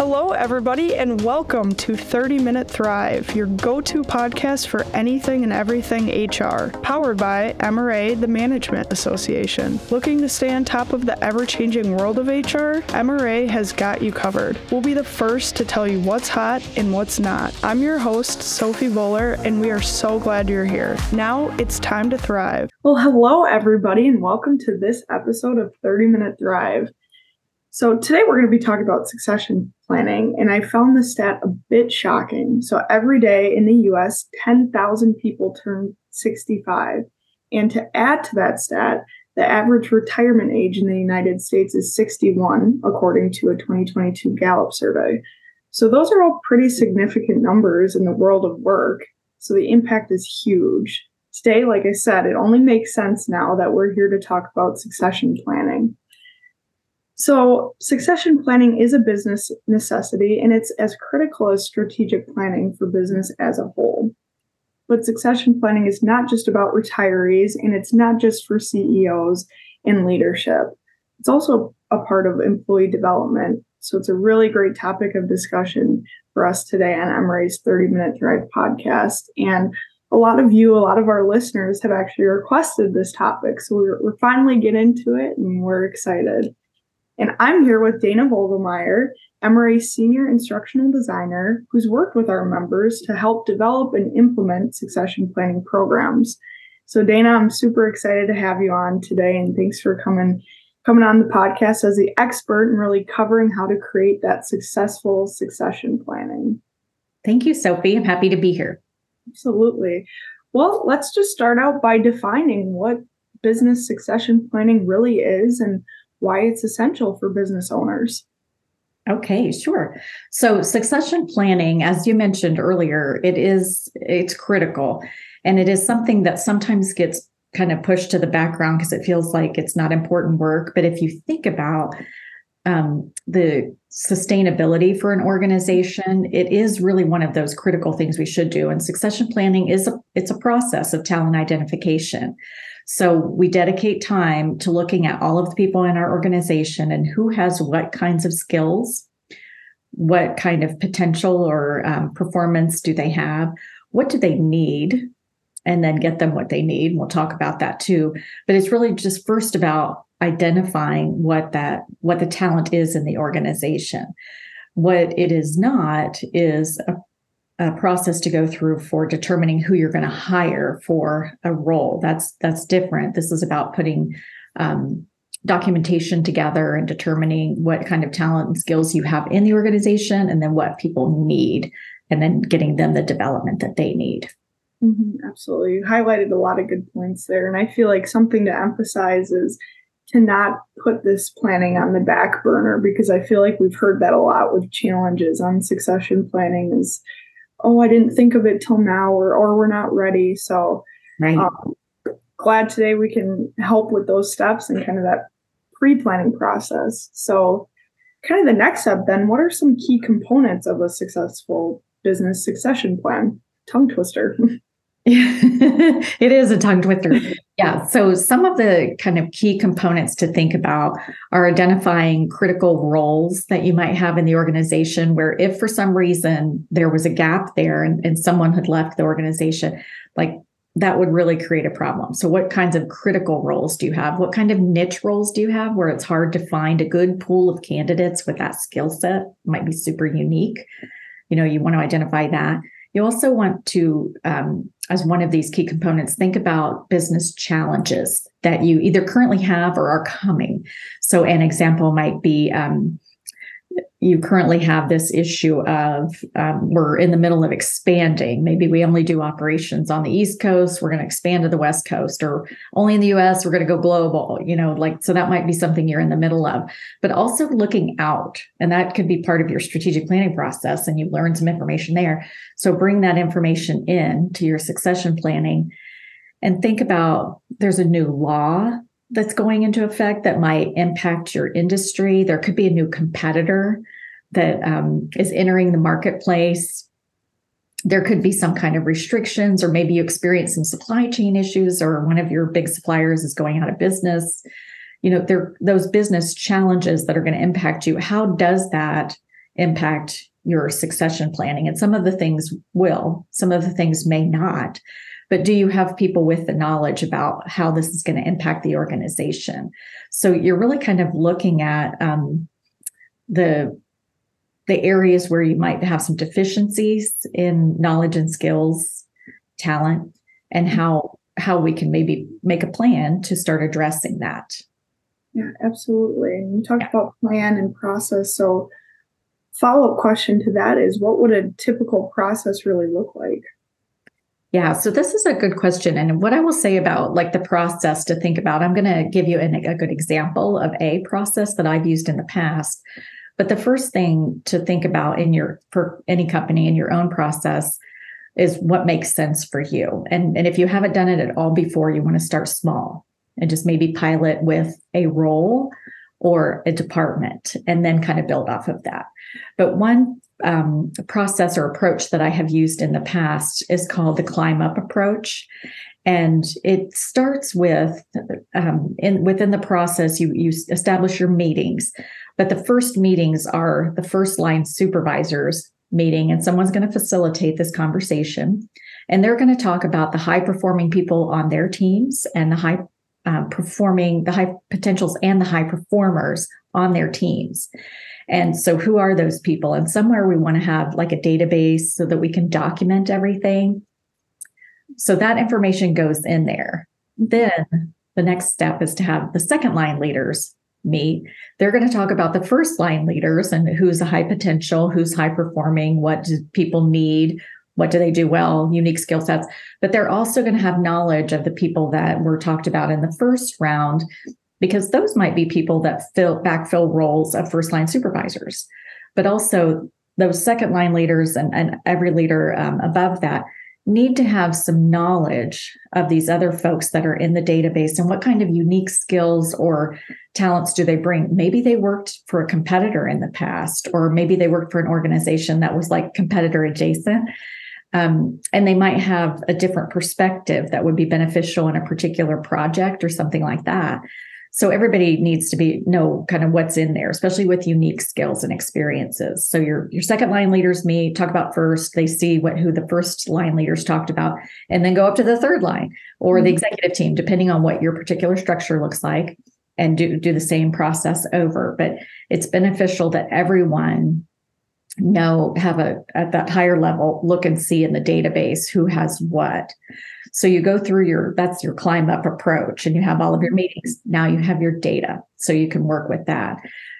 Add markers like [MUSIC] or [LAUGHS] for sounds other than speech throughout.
Hello, everybody, and welcome to 30 Minute Thrive, your go to podcast for anything and everything HR, powered by MRA, the Management Association. Looking to stay on top of the ever changing world of HR? MRA has got you covered. We'll be the first to tell you what's hot and what's not. I'm your host, Sophie Boler, and we are so glad you're here. Now it's time to thrive. Well, hello, everybody, and welcome to this episode of 30 Minute Thrive. So, today we're going to be talking about succession planning, and I found the stat a bit shocking. So, every day in the US, 10,000 people turn 65. And to add to that stat, the average retirement age in the United States is 61, according to a 2022 Gallup survey. So, those are all pretty significant numbers in the world of work. So, the impact is huge. Today, like I said, it only makes sense now that we're here to talk about succession planning. So, succession planning is a business necessity and it's as critical as strategic planning for business as a whole. But succession planning is not just about retirees and it's not just for CEOs and leadership. It's also a part of employee development. So, it's a really great topic of discussion for us today on MRA's 30 Minute Thrive podcast. And a lot of you, a lot of our listeners have actually requested this topic. So, we're, we're finally getting into it and we're excited. And I'm here with Dana Vogelmeier, MRA Senior Instructional Designer, who's worked with our members to help develop and implement succession planning programs. So, Dana, I'm super excited to have you on today, and thanks for coming coming on the podcast as the expert and really covering how to create that successful succession planning. Thank you, Sophie. I'm happy to be here. Absolutely. Well, let's just start out by defining what business succession planning really is and why it's essential for business owners. Okay, sure. So succession planning, as you mentioned earlier, it is it's critical and it is something that sometimes gets kind of pushed to the background because it feels like it's not important work. But if you think about um, the sustainability for an organization, it is really one of those critical things we should do. And succession planning is a it's a process of talent identification. So we dedicate time to looking at all of the people in our organization and who has what kinds of skills, what kind of potential or um, performance do they have, what do they need, and then get them what they need. We'll talk about that too. But it's really just first about identifying what that what the talent is in the organization. What it is not is a uh, process to go through for determining who you're going to hire for a role. That's that's different. This is about putting um, documentation together and determining what kind of talent and skills you have in the organization, and then what people need, and then getting them the development that they need. Mm-hmm, absolutely, you highlighted a lot of good points there, and I feel like something to emphasize is to not put this planning on the back burner because I feel like we've heard that a lot with challenges on succession planning is oh, I didn't think of it till now, or or we're not ready. So, right. um, glad today we can help with those steps and kind of that pre-planning process. So, kind of the next step then, what are some key components of a successful business succession plan? Tongue twister. [LAUGHS] [LAUGHS] it is a tongue twister. Yeah. So, some of the kind of key components to think about are identifying critical roles that you might have in the organization, where if for some reason there was a gap there and, and someone had left the organization, like that would really create a problem. So, what kinds of critical roles do you have? What kind of niche roles do you have where it's hard to find a good pool of candidates with that skill set? Might be super unique. You know, you want to identify that. You also want to, um, as one of these key components, think about business challenges that you either currently have or are coming. So, an example might be um, you currently have this issue of um, we're in the middle of expanding. Maybe we only do operations on the East Coast. We're going to expand to the West Coast, or only in the US, we're going to go global. You know, like, so that might be something you're in the middle of, but also looking out. And that could be part of your strategic planning process. And you learn some information there. So bring that information in to your succession planning and think about there's a new law that's going into effect that might impact your industry. There could be a new competitor that um, is entering the marketplace. There could be some kind of restrictions, or maybe you experience some supply chain issues, or one of your big suppliers is going out of business. You know, there those business challenges that are going to impact you. How does that impact your succession planning. And some of the things will, some of the things may not. But do you have people with the knowledge about how this is going to impact the organization? So you're really kind of looking at um, the the areas where you might have some deficiencies in knowledge and skills, talent, and how how we can maybe make a plan to start addressing that. Yeah, absolutely. And you talked yeah. about plan and process. So follow-up question to that is what would a typical process really look like? Yeah, so this is a good question. And what I will say about like the process to think about, I'm going to give you an, a good example of a process that I've used in the past. But the first thing to think about in your, for any company in your own process is what makes sense for you. And, and if you haven't done it at all before, you want to start small and just maybe pilot with a role or a department and then kind of build off of that. But one um, process or approach that I have used in the past is called the climb up approach. And it starts with um, in within the process, you you establish your meetings, but the first meetings are the first line supervisors meeting, and someone's going to facilitate this conversation, and they're going to talk about the high performing people on their teams and the high uh, performing the high potentials and the high performers on their teams. And so, who are those people? And somewhere we want to have like a database so that we can document everything. So that information goes in there. Then the next step is to have the second line leaders meet. They're going to talk about the first line leaders and who's a high potential, who's high performing, what do people need, what do they do well, unique skill sets. But they're also going to have knowledge of the people that were talked about in the first round because those might be people that fill backfill roles of first line supervisors, but also those second line leaders and, and every leader um, above that need to have some knowledge of these other folks that are in the database and what kind of unique skills or talents do they bring. Maybe they worked for a competitor in the past or maybe they worked for an organization that was like competitor adjacent um, and they might have a different perspective that would be beneficial in a particular project or something like that so everybody needs to be know kind of what's in there, especially with unique skills and experiences. So your your second line leaders meet, talk about first, they see what who the first line leaders talked about, and then go up to the third line or mm-hmm. the executive team, depending on what your particular structure looks like, and do do the same process over. But it's beneficial that everyone know have a at that higher level look and see in the database who has what. So you go through your that's your climb up approach and you have all of your meetings. Now you have your data so you can work with that.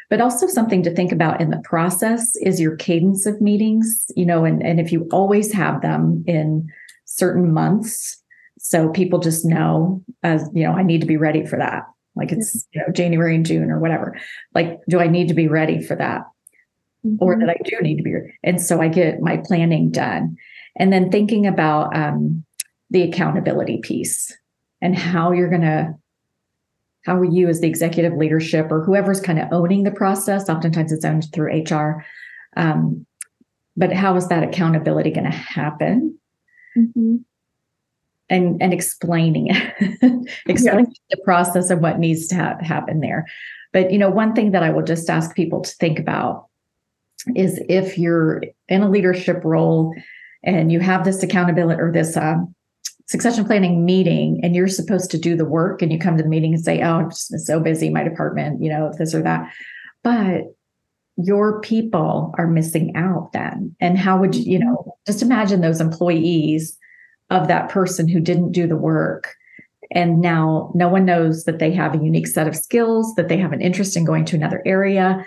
But also something to think about in the process is your cadence of meetings you know and, and if you always have them in certain months so people just know as you know i need to be ready for that. Like it's mm-hmm. you know january and june or whatever. Like do i need to be ready for that mm-hmm. or that I do need to be. And so I get my planning done. And then thinking about um, the accountability piece and how you're going to, how are you as the executive leadership or whoever's kind of owning the process? Oftentimes it's owned through HR. Um, but how is that accountability going to happen? Mm-hmm. And, and explaining it, [LAUGHS] explaining yeah. the process of what needs to ha- happen there. But you know, one thing that I will just ask people to think about is if you're in a leadership role and you have this accountability or this uh, succession planning meeting and you're supposed to do the work and you come to the meeting and say, oh, I'm just so busy, my department, you know, this or that. But your people are missing out then. And how would you, you know, just imagine those employees of that person who didn't do the work. And now no one knows that they have a unique set of skills, that they have an interest in going to another area,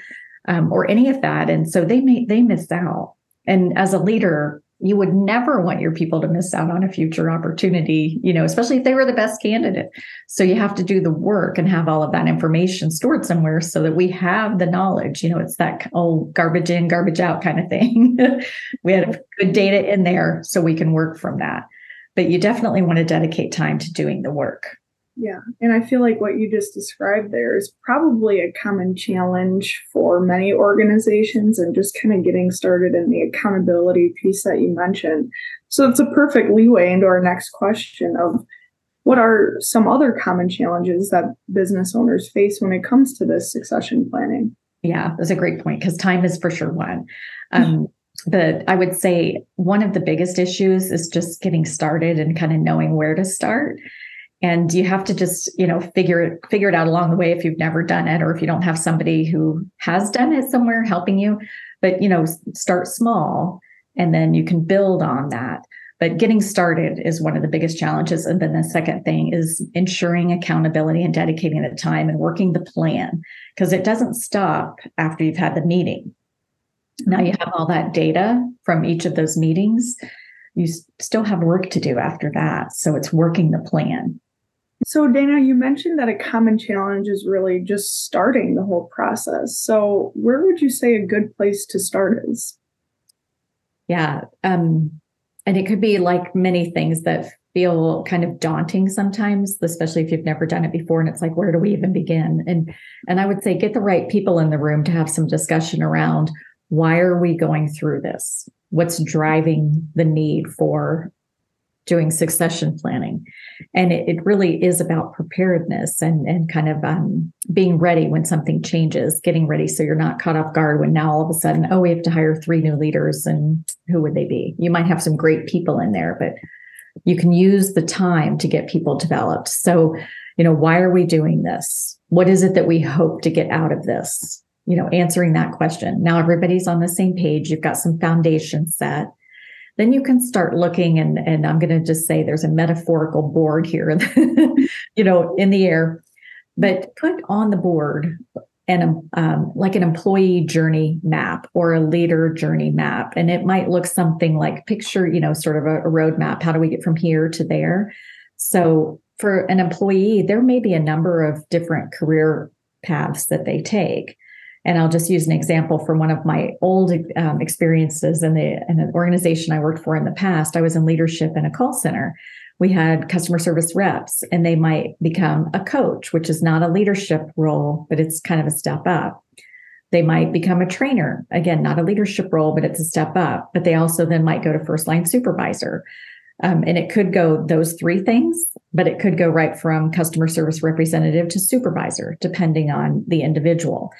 um, or any of that. And so they may they miss out. And as a leader, you would never want your people to miss out on a future opportunity, you know, especially if they were the best candidate. So you have to do the work and have all of that information stored somewhere so that we have the knowledge. You know, it's that old garbage in, garbage out kind of thing. [LAUGHS] we had good data in there so we can work from that. But you definitely want to dedicate time to doing the work. Yeah. And I feel like what you just described there is probably a common challenge for many organizations and just kind of getting started in the accountability piece that you mentioned. So it's a perfect leeway into our next question of what are some other common challenges that business owners face when it comes to this succession planning? Yeah, that's a great point because time is for sure one. Um, but I would say one of the biggest issues is just getting started and kind of knowing where to start. And you have to just, you know, figure it figure it out along the way if you've never done it or if you don't have somebody who has done it somewhere helping you. But you know, start small and then you can build on that. But getting started is one of the biggest challenges. And then the second thing is ensuring accountability and dedicating the time and working the plan because it doesn't stop after you've had the meeting. Now you have all that data from each of those meetings. You still have work to do after that. So it's working the plan. So, Dana, you mentioned that a common challenge is really just starting the whole process. So, where would you say a good place to start is? Yeah. Um, and it could be like many things that feel kind of daunting sometimes especially if you've never done it before and it's like where do we even begin and and i would say get the right people in the room to have some discussion around why are we going through this what's driving the need for doing succession planning. And it, it really is about preparedness and and kind of um, being ready when something changes getting ready so you're not caught off guard when now all of a sudden oh we have to hire three new leaders and who would they be? You might have some great people in there but you can use the time to get people developed. So you know why are we doing this? What is it that we hope to get out of this? You know answering that question. Now everybody's on the same page. You've got some foundation set then you can start looking and and i'm going to just say there's a metaphorical board here [LAUGHS] you know in the air. But put on the board an um, like an employee journey map or a leader journey map. And it might look something like picture you know sort of a, a roadmap how do we get from here to there? So for an employee there may be a number of different career paths that they take and I'll just use an example from one of my old um, experiences in the in an organization I worked for in the past. I was in leadership in a call center. We had customer service reps, and they might become a coach, which is not a leadership role, but it's kind of a step up. They might become a trainer, again, not a leadership role, but it's a step up. But they also then might go to first line supervisor. Um, and it could go those three things, but it could go right from customer service representative to supervisor, depending on the individual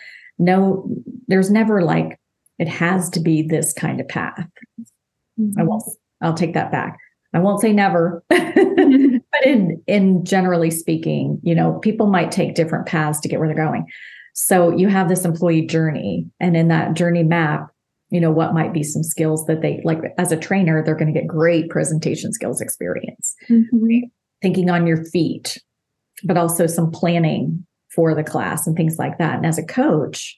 no, there's never like, it has to be this kind of path. Mm-hmm. I won't, I'll take that back. I won't say never, [LAUGHS] but in in generally speaking, you know, people might take different paths to get where they're going. So you have this employee journey, and in that journey map, you know, what might be some skills that they like as a trainer, they're going to get great presentation skills experience, mm-hmm. thinking on your feet, but also some planning for the class and things like that. And as a coach,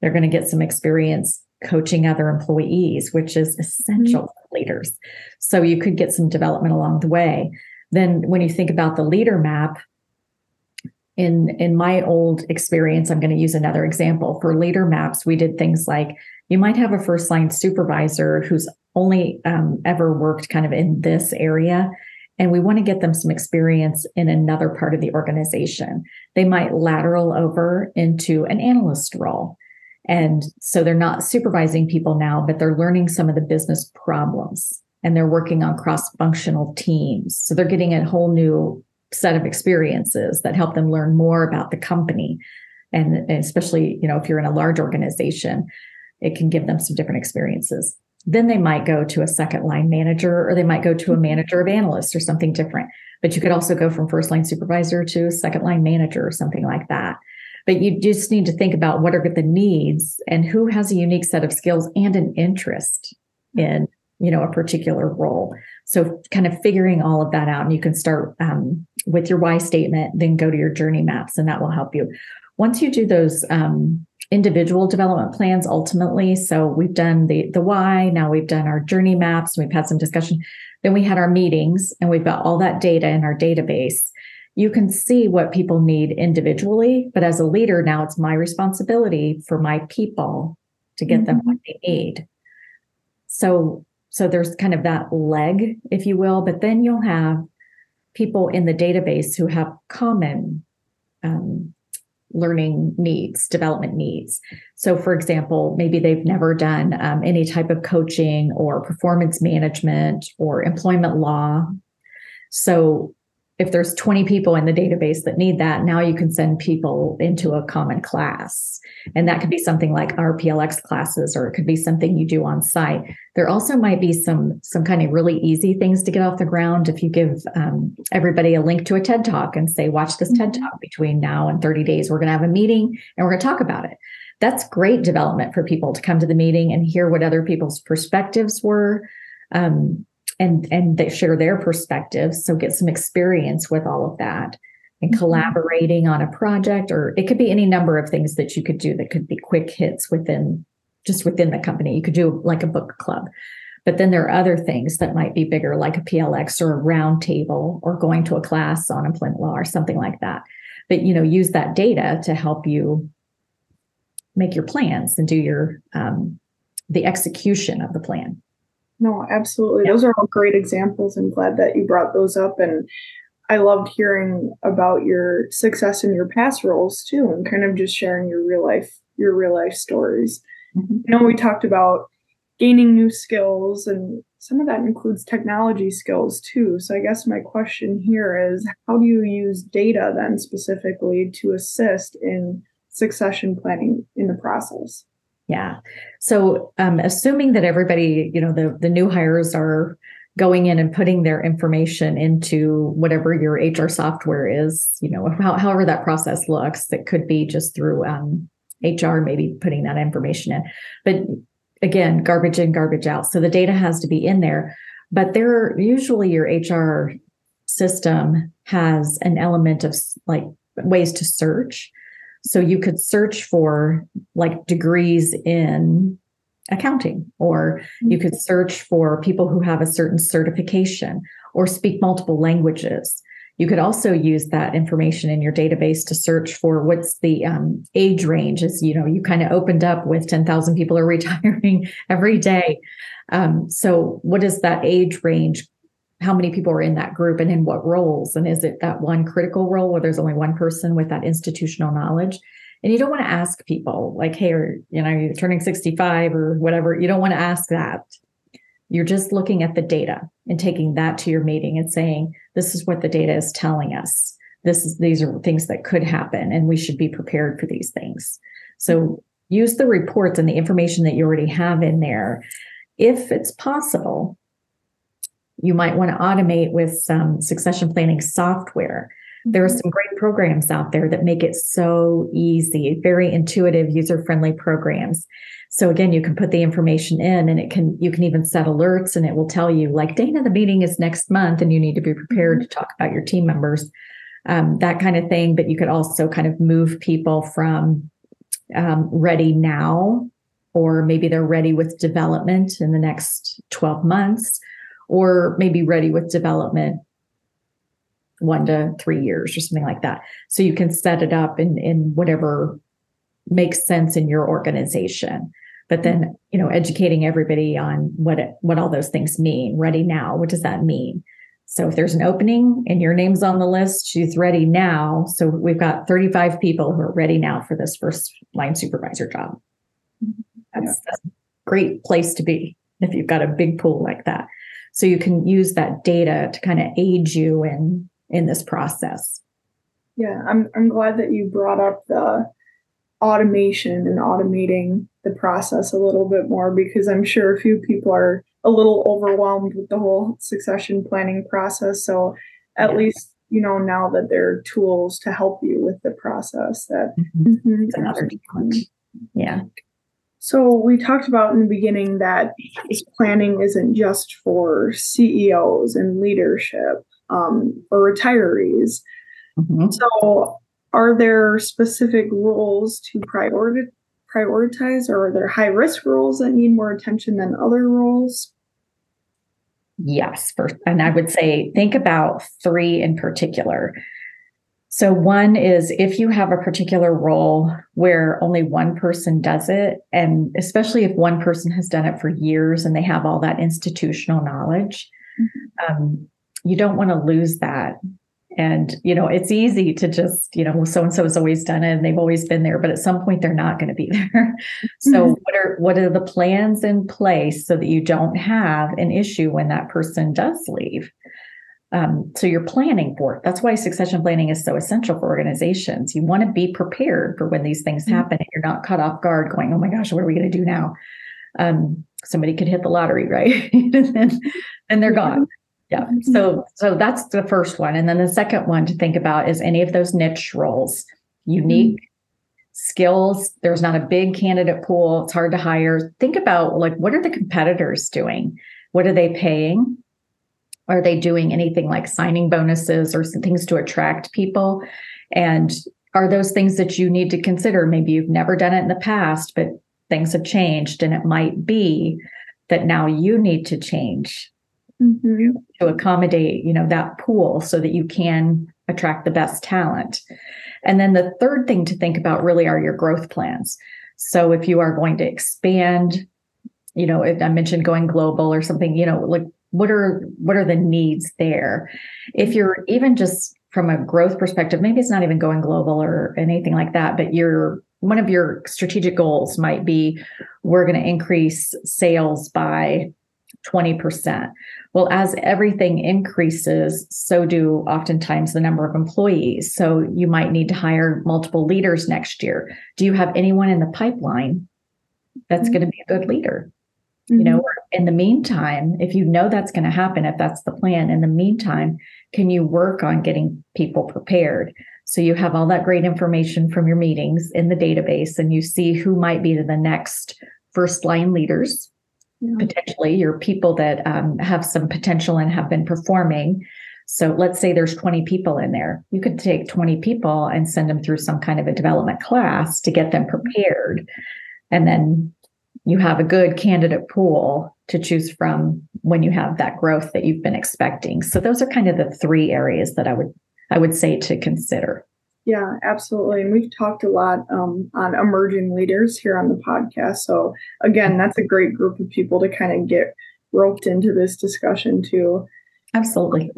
they're going to get some experience coaching other employees, which is essential mm-hmm. for leaders. So you could get some development along the way. Then when you think about the leader map, in in my old experience, I'm going to use another example. For leader maps, we did things like you might have a first line supervisor who's only um, ever worked kind of in this area and we want to get them some experience in another part of the organization. They might lateral over into an analyst role. And so they're not supervising people now, but they're learning some of the business problems and they're working on cross functional teams. So they're getting a whole new set of experiences that help them learn more about the company. And especially, you know, if you're in a large organization, it can give them some different experiences. Then they might go to a second line manager or they might go to a mm-hmm. manager of analysts or something different. But you could also go from first line supervisor to second line manager or something like that. But you just need to think about what are the needs and who has a unique set of skills and an interest in you know a particular role so kind of figuring all of that out and you can start um, with your why statement then go to your journey maps and that will help you once you do those um, individual development plans ultimately. So we've done the the why, now we've done our journey maps, we've had some discussion. Then we had our meetings and we've got all that data in our database. You can see what people need individually, but as a leader now it's my responsibility for my people to get mm-hmm. them what they need. So so there's kind of that leg if you will, but then you'll have people in the database who have common um, learning needs, development needs. So, for example, maybe they've never done um, any type of coaching or performance management or employment law. So, if there's 20 people in the database that need that, now you can send people into a common class. And that could be something like RPLX classes, or it could be something you do on site. There also might be some some kind of really easy things to get off the ground if you give um, everybody a link to a TED Talk and say, watch this TED mm-hmm. Talk between now and 30 days. We're going to have a meeting and we're going to talk about it. That's great development for people to come to the meeting and hear what other people's perspectives were. Um, and and they share their perspectives. So get some experience with all of that and mm-hmm. collaborating on a project or it could be any number of things that you could do that could be quick hits within just within the company. You could do like a book club but then there are other things that might be bigger like a plx or a round table or going to a class on employment law or something like that. But you know use that data to help you make your plans and do your um, the execution of the plan no, absolutely. Yeah. Those are all great examples. I'm glad that you brought those up. And I loved hearing about your success in your past roles too, and kind of just sharing your real life, your real life stories. Mm-hmm. I know we talked about gaining new skills, and some of that includes technology skills too. So I guess my question here is how do you use data then specifically to assist in succession planning in the process? Yeah. So um, assuming that everybody, you know, the the new hires are going in and putting their information into whatever your HR software is, you know, how, however that process looks, it could be just through um, HR, maybe putting that information in. But again, garbage in, garbage out. So the data has to be in there. But there, usually your HR system has an element of like ways to search. So you could search for like degrees in accounting, or you could search for people who have a certain certification or speak multiple languages. You could also use that information in your database to search for what's the um, age range. As you know, you kind of opened up with 10,000 people are [LAUGHS] retiring every day. Um, so, what is that age range how many people are in that group and in what roles? And is it that one critical role where there's only one person with that institutional knowledge? And you don't want to ask people like hey are you know you're turning 65 or whatever. You don't want to ask that. You're just looking at the data and taking that to your meeting and saying this is what the data is telling us. This is these are things that could happen and we should be prepared for these things. So use the reports and the information that you already have in there. If it's possible you might want to automate with some succession planning software. There are mm-hmm. some great programs out there that make it so easy, very intuitive, user-friendly programs. So again, you can put the information in and it can you can even set alerts and it will tell you like Dana, the meeting is next month and you need to be prepared mm-hmm. to talk about your team members, um, that kind of thing. But you could also kind of move people from um, ready now, or maybe they're ready with development in the next 12 months or maybe ready with development one to three years or something like that. So you can set it up in, in whatever makes sense in your organization. But then, you know, educating everybody on what it, what all those things mean. Ready now, what does that mean? So if there's an opening and your name's on the list, she's ready now. So we've got 35 people who are ready now for this first line supervisor job. Mm-hmm. That's, yeah. that's a great place to be if you've got a big pool like that so you can use that data to kind of aid you in in this process. Yeah i'm i'm glad that you brought up the automation and automating the process a little bit more because i'm sure a few people are a little overwhelmed with the whole succession planning process. So at yeah. least you know now that there are tools to help you with the process that mm-hmm. Mm-hmm, another yeah so we talked about in the beginning that this planning isn't just for CEOs and leadership um, or retirees. Mm-hmm. So are there specific roles to prioritize, prioritize, or are there high risk roles that need more attention than other roles? Yes, first, and I would say think about three in particular. So, one is if you have a particular role where only one person does it, and especially if one person has done it for years and they have all that institutional knowledge, mm-hmm. um, you don't want to lose that. And, you know, it's easy to just, you know, so and so has always done it and they've always been there, but at some point they're not going to be [LAUGHS] there. so, mm-hmm. what are what are the plans in place so that you don't have an issue when that person does leave? Um, so you're planning for it. That's why succession planning is so essential for organizations. You want to be prepared for when these things mm-hmm. happen. And you're not caught off guard, going, "Oh my gosh, what are we going to do now?" Um, somebody could hit the lottery, [LAUGHS] right? and then and they're gone. Yeah. Mm-hmm. So so that's the first one, and then the second one to think about is any of those niche roles, unique mm-hmm. skills. There's not a big candidate pool. It's hard to hire. Think about like what are the competitors doing? What are they paying? Are they doing anything like signing bonuses or things to attract people? And are those things that you need to consider? Maybe you've never done it in the past, but things have changed, and it might be that now you need to change mm-hmm. to accommodate, you know, that pool so that you can attract the best talent. And then the third thing to think about really are your growth plans. So if you are going to expand, you know, I mentioned going global or something, you know, like what are what are the needs there if you're even just from a growth perspective maybe it's not even going global or anything like that but you're one of your strategic goals might be we're going to increase sales by 20%. Well, as everything increases, so do oftentimes the number of employees. So you might need to hire multiple leaders next year. Do you have anyone in the pipeline that's mm-hmm. going to be a good leader? Mm-hmm. You know, mm-hmm. in the meantime, if you know that's going to happen, if that's the plan, in the meantime, can you work on getting people prepared? So you have all that great information from your meetings in the database and you see who might be the next first line leaders, yeah. potentially your people that um, have some potential and have been performing. So let's say there's 20 people in there. You could take 20 people and send them through some kind of a development class to get them prepared. And then you have a good candidate pool to choose from when you have that growth that you've been expecting. So those are kind of the three areas that I would I would say to consider. Yeah, absolutely. And we've talked a lot um, on emerging leaders here on the podcast. So, again, that's a great group of people to kind of get roped into this discussion, too. Absolutely.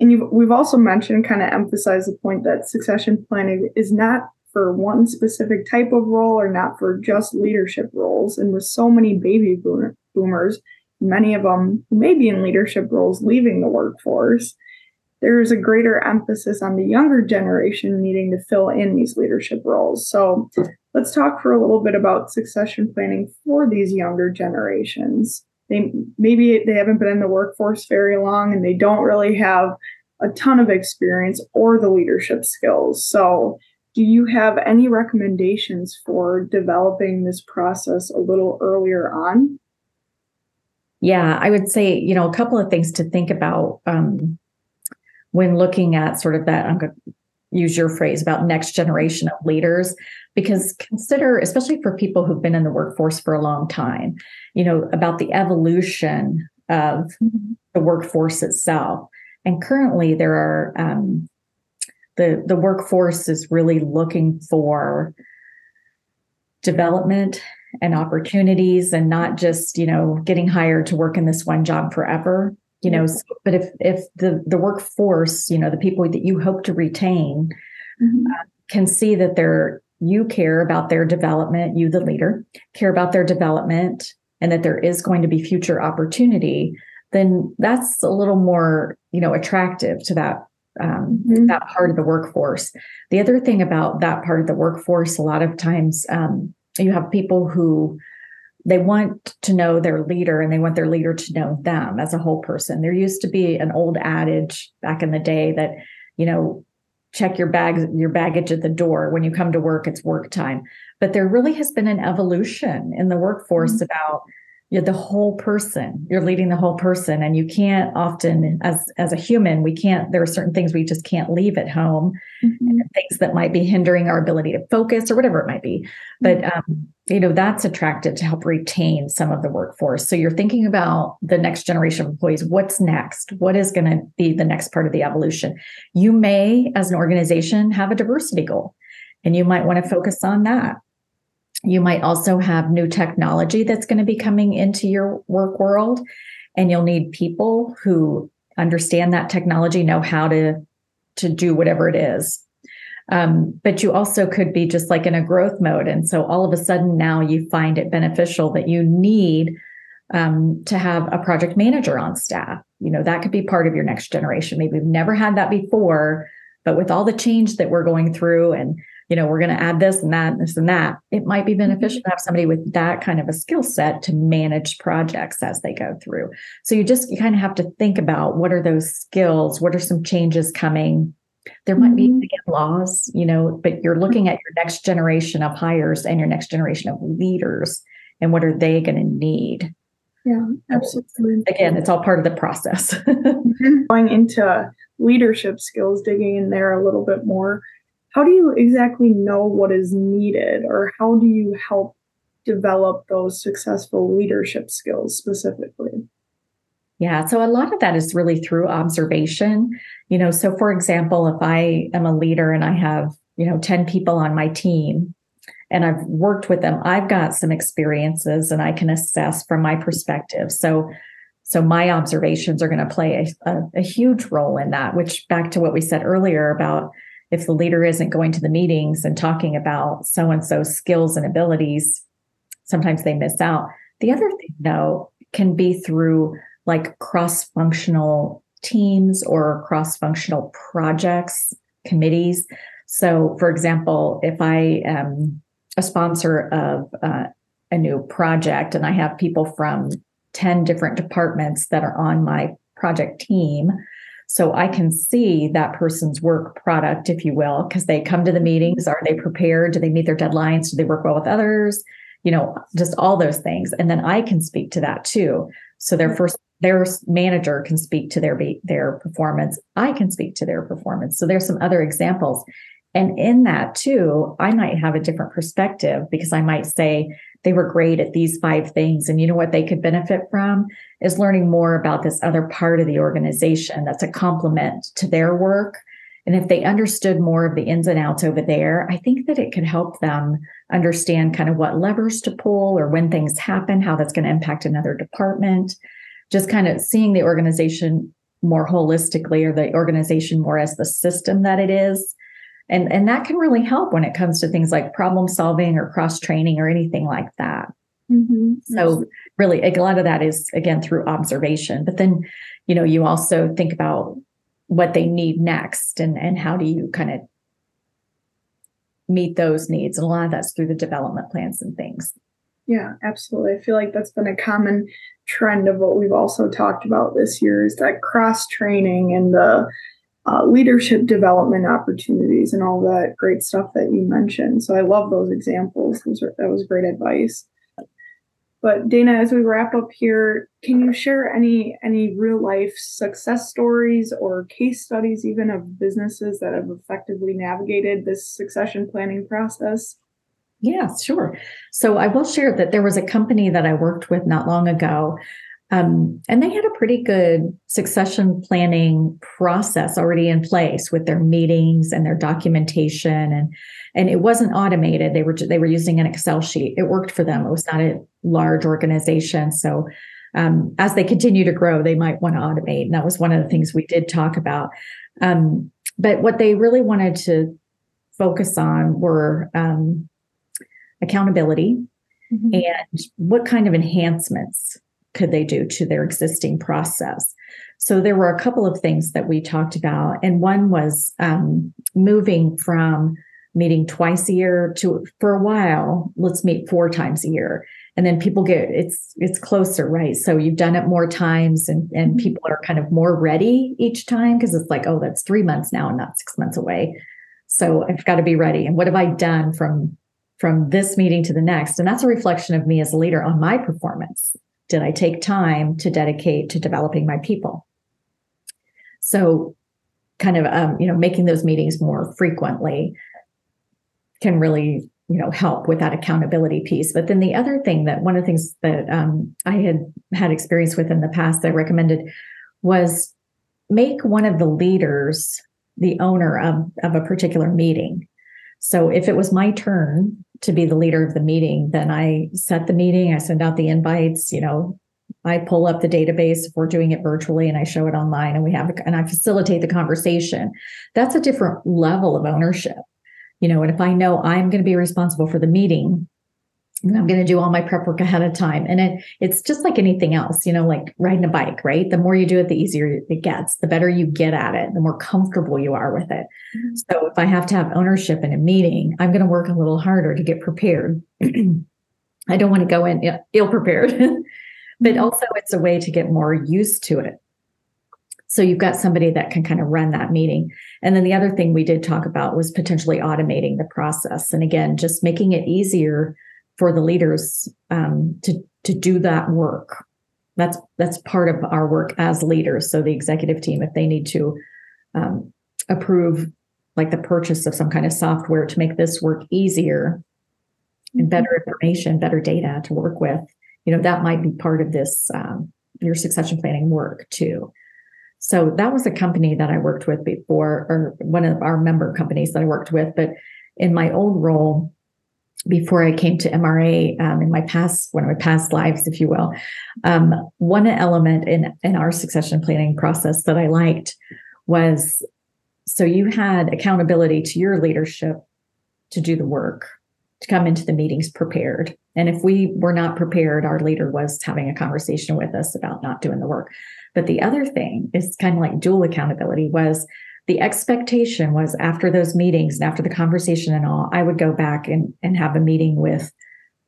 And we've also mentioned, kind of emphasize the point that succession planning is not for one specific type of role or not for just leadership roles. And with so many baby boomers, many of them who may be in leadership roles leaving the workforce, there is a greater emphasis on the younger generation needing to fill in these leadership roles. So let's talk for a little bit about succession planning for these younger generations. They maybe they haven't been in the workforce very long and they don't really have a ton of experience or the leadership skills. So do you have any recommendations for developing this process a little earlier on? Yeah, I would say, you know, a couple of things to think about. Um, when looking at sort of that, I'm going to use your phrase about next generation of leaders, because consider, especially for people who've been in the workforce for a long time, you know, about the evolution of mm-hmm. the workforce itself. And currently, there are um, the the workforce is really looking for development and opportunities, and not just you know getting hired to work in this one job forever you know so, but if if the the workforce you know the people that you hope to retain mm-hmm. uh, can see that they're you care about their development you the leader care about their development and that there is going to be future opportunity then that's a little more you know attractive to that um, mm-hmm. that part of the workforce the other thing about that part of the workforce a lot of times um, you have people who they want to know their leader and they want their leader to know them as a whole person. There used to be an old adage back in the day that, you know, check your bags your baggage at the door when you come to work it's work time. But there really has been an evolution in the workforce mm-hmm. about you're the whole person. You're leading the whole person. And you can't often as as a human we can't there are certain things we just can't leave at home. Mm-hmm. things that might be hindering our ability to focus or whatever it might be. But mm-hmm. um, you know that's attractive to help retain some of the workforce. So you're thinking about the next generation of employees. What's next? What is going to be the next part of the evolution? You may as an organization have a diversity goal and you might want to focus on that you might also have new technology that's going to be coming into your work world, and you'll need people who understand that technology, know how to to do whatever it is. Um, but you also could be just like in a growth mode, and so all of a sudden now you find it beneficial that you need um, to have a project manager on staff. You know, that could be part of your next generation. Maybe we've never had that before, but with all the change that we're going through and you know, we're going to add this and that, and this and that. It might be beneficial mm-hmm. to have somebody with that kind of a skill set to manage projects as they go through. So you just you kind of have to think about what are those skills? What are some changes coming? There might be mm-hmm. again, laws, you know, but you're looking at your next generation of hires and your next generation of leaders and what are they going to need? Yeah, absolutely. Again, it's all part of the process. [LAUGHS] Mm-hmm. Going into leadership skills, digging in there a little bit more how do you exactly know what is needed or how do you help develop those successful leadership skills specifically? Yeah so a lot of that is really through observation. You know so for example if i am a leader and i have you know 10 people on my team and i've worked with them i've got some experiences and i can assess from my perspective. So so my observations are going to play a, a, a huge role in that which back to what we said earlier about if the leader isn't going to the meetings and talking about so and so skills and abilities, sometimes they miss out. The other thing, though, can be through like cross functional teams or cross functional projects, committees. So, for example, if I am a sponsor of uh, a new project and I have people from 10 different departments that are on my project team, so I can see that person's work product, if you will, because they come to the mm-hmm. meetings. Are they prepared? Do they meet their deadlines? Do they work well with others? You know, just all those things. And then I can speak to that too. So their mm-hmm. first their manager can speak to their their performance. I can speak to their performance. So there's some other examples. And in that too, I might have a different perspective because I might say, they were great at these five things. And you know what they could benefit from is learning more about this other part of the organization that's a complement to their work. And if they understood more of the ins and outs over there, I think that it could help them understand kind of what levers to pull or when things happen, how that's going to impact another department. Just kind of seeing the organization more holistically or the organization more as the system that it is and and that can really help when it comes to things like problem solving or cross training or anything like that. Mm-hmm. so really a lot of that is again through observation but then you know you also think about what they need next and and how do you kind of meet those needs? And a lot of that's through the development plans and things. Yeah absolutely. I feel like that's been a common trend of what we've also talked about this year is that cross training and the uh, leadership development opportunities and all that great stuff that you mentioned. So I love those examples. Those are, that was great advice. But Dana, as we wrap up here, can you share any any real life success stories or case studies, even of businesses that have effectively navigated this succession planning process? Yeah, sure. So I will share that there was a company that I worked with not long ago um, and they had a pretty good succession planning process already in place with their meetings and their documentation. And and it wasn't automated. They were they were using an excel sheet. It worked for them. It was not a large organization. So um, as they continue to grow they might want to automate. And that was one of the things we did talk about. Um, but what they really wanted to focus on were um, accountability mm-hmm. and what kind of enhancements could they do to their existing process? So there were a couple of things that we talked about, and one was um, moving from meeting twice a year to for a while let's meet four times a year. And then people get it's it's closer right? So you've done it more times and and mm-hmm. people are kind of more ready each time because it's like oh that's three months now and not six months away. So i've got to be ready. And what have i done from from this meeting to the next? And that's a reflection of me as a leader on my performance did I take time to dedicate to developing my people? So, kind of, um, you know, making those meetings more frequently can really, you know, help with that accountability piece. But then the other thing that one of the things that um, I had had experience with in the past that I recommended was make one of the leaders the owner of, of a particular meeting. So if it was my turn to be the leader of the meeting, then I set the meeting, I send out the invites, you know, I pull up the database if we're doing it virtually and I show it online and we have and I facilitate the conversation. That's a different level of ownership. You know, and if I know I'm going to be responsible for the meeting I'm going to do all my prep work ahead of time. And it, it's just like anything else, you know, like riding a bike, right? The more you do it, the easier it gets, the better you get at it, the more comfortable you are with it. Mm-hmm. So if I have to have ownership in a meeting, I'm going to work a little harder to get prepared. [CLEARS THROAT] I don't want to go in ill prepared, [LAUGHS] but mm-hmm. also it's a way to get more used to it. So you've got somebody that can kind of run that meeting. And then the other thing we did talk about was potentially automating the process. And again, just making it easier for the leaders um, to to do that work. That's that's part of our work as leaders. So the executive team, if they need to um, approve like the purchase of some kind of software to make this work easier and mm-hmm. better information, better data to work with, you know, that might be part of this um, your succession planning work too. So that was a company that I worked with before, or one of our member companies that I worked with. But in my old role, before I came to MRA um, in my past, one of my past lives, if you will, um, one element in in our succession planning process that I liked was so you had accountability to your leadership to do the work, to come into the meetings prepared. And if we were not prepared, our leader was having a conversation with us about not doing the work. But the other thing is kind of like dual accountability was the expectation was after those meetings and after the conversation and all, I would go back and, and have a meeting with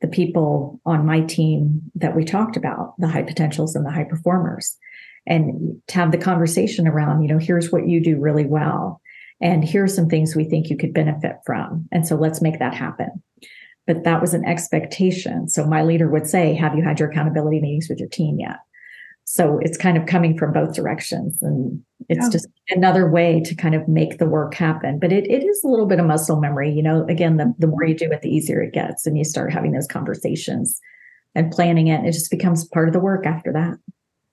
the people on my team that we talked about, the high potentials and the high performers, and to have the conversation around, you know, here's what you do really well. And here's some things we think you could benefit from. And so let's make that happen. But that was an expectation. So my leader would say, Have you had your accountability meetings with your team yet? So it's kind of coming from both directions. And it's yeah. just another way to kind of make the work happen. But it, it is a little bit of muscle memory. You know, again, the, the more you do it, the easier it gets. And you start having those conversations and planning it. It just becomes part of the work after that.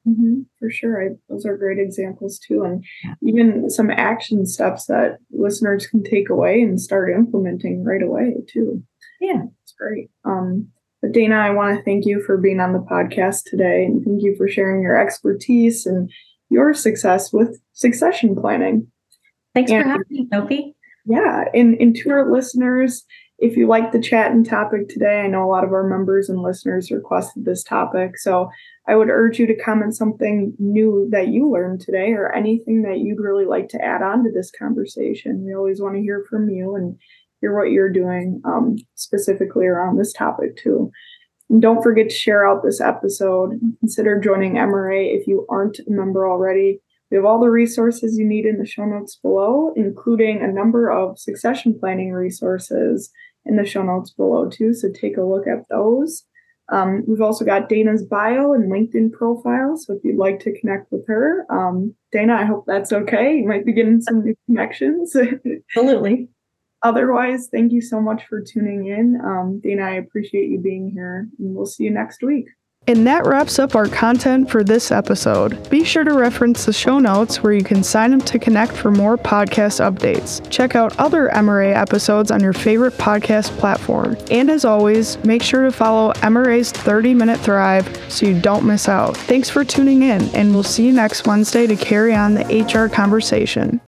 Mm-hmm, for sure. I, those are great examples too. And yeah. even some action steps that listeners can take away and start implementing right away too. Yeah. It's great. Um, but Dana, I want to thank you for being on the podcast today and thank you for sharing your expertise and your success with succession planning. Thanks and, for having me, Sophie. Yeah. And, and to our listeners, if you like the chat and topic today, I know a lot of our members and listeners requested this topic. So I would urge you to comment something new that you learned today or anything that you'd really like to add on to this conversation. We always want to hear from you and hear what you're doing um, specifically around this topic too. And don't forget to share out this episode. Consider joining MRA if you aren't a member already. We have all the resources you need in the show notes below, including a number of succession planning resources in the show notes below too. So take a look at those. Um, we've also got Dana's bio and LinkedIn profile. So if you'd like to connect with her, um, Dana, I hope that's okay. You might be getting some new connections. [LAUGHS] Absolutely. Otherwise, thank you so much for tuning in. Um, Dana, I appreciate you being here, and we'll see you next week. And that wraps up our content for this episode. Be sure to reference the show notes where you can sign up to connect for more podcast updates. Check out other MRA episodes on your favorite podcast platform. And as always, make sure to follow MRA's 30 Minute Thrive so you don't miss out. Thanks for tuning in, and we'll see you next Wednesday to carry on the HR conversation.